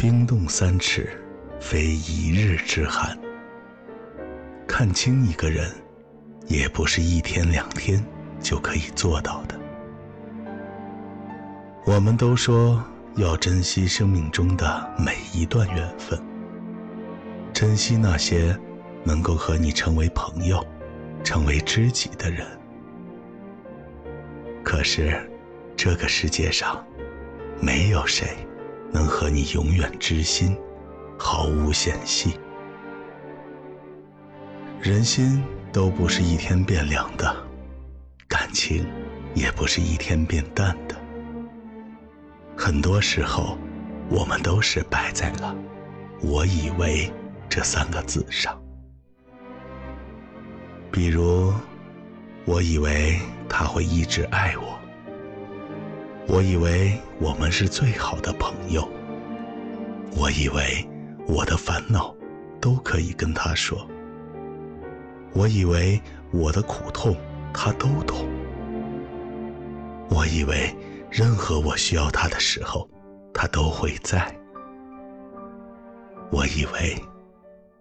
冰冻三尺，非一日之寒。看清一个人，也不是一天两天就可以做到的。我们都说要珍惜生命中的每一段缘分，珍惜那些能够和你成为朋友、成为知己的人。可是，这个世界上，没有谁能和你永远知心，毫无嫌隙。人心都不是一天变凉的，感情也不是一天变淡的。很多时候，我们都是败在了“我以为”这三个字上。比如，我以为他会一直爱我，我以为我们是最好的朋友，我以为我的烦恼都可以跟他说。我以为我的苦痛他都懂，我以为任何我需要他的时候，他都会在。我以为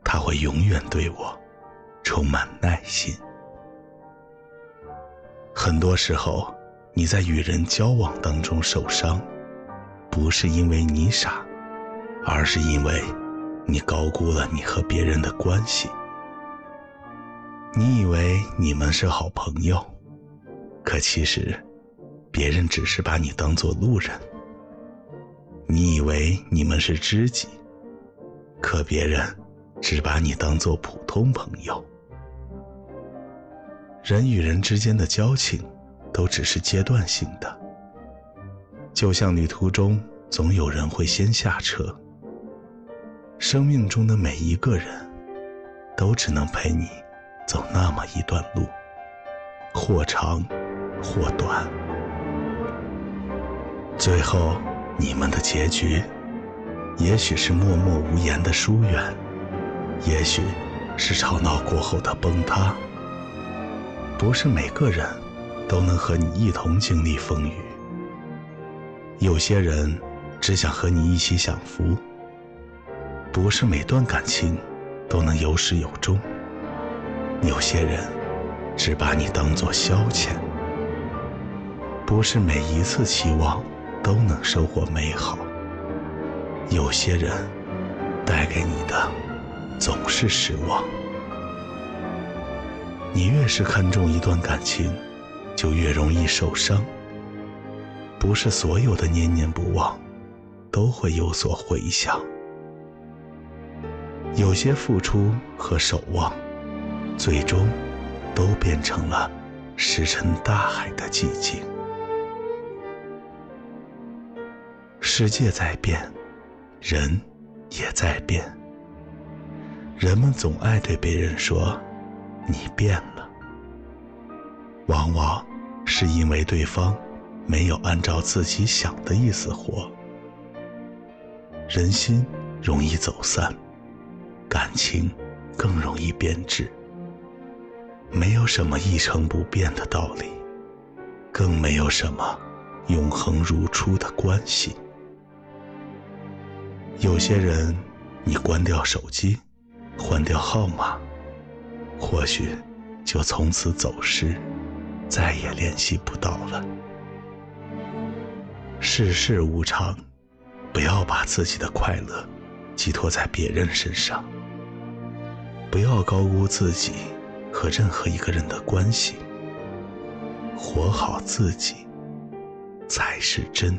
他会永远对我充满耐心。很多时候，你在与人交往当中受伤，不是因为你傻，而是因为你高估了你和别人的关系。你以为你们是好朋友，可其实，别人只是把你当做路人。你以为你们是知己，可别人只把你当做普通朋友。人与人之间的交情，都只是阶段性的。就像旅途中总有人会先下车，生命中的每一个人，都只能陪你。走那么一段路，或长或短，最后你们的结局，也许是默默无言的疏远，也许是吵闹过后的崩塌。不是每个人都能和你一同经历风雨，有些人只想和你一起享福。不是每段感情都能有始有终。有些人只把你当作消遣，不是每一次期望都能收获美好。有些人带给你的总是失望。你越是看重一段感情，就越容易受伤。不是所有的念念不忘都会有所回响，有些付出和守望。最终，都变成了石沉大海的寂静。世界在变，人也在变。人们总爱对别人说：“你变了。”往往是因为对方没有按照自己想的意思活。人心容易走散，感情更容易变质。没有什么一成不变的道理，更没有什么永恒如初的关系。有些人，你关掉手机，换掉号码，或许就从此走失，再也联系不到了。世事无常，不要把自己的快乐寄托在别人身上，不要高估自己。和任何一个人的关系，活好自己才是真。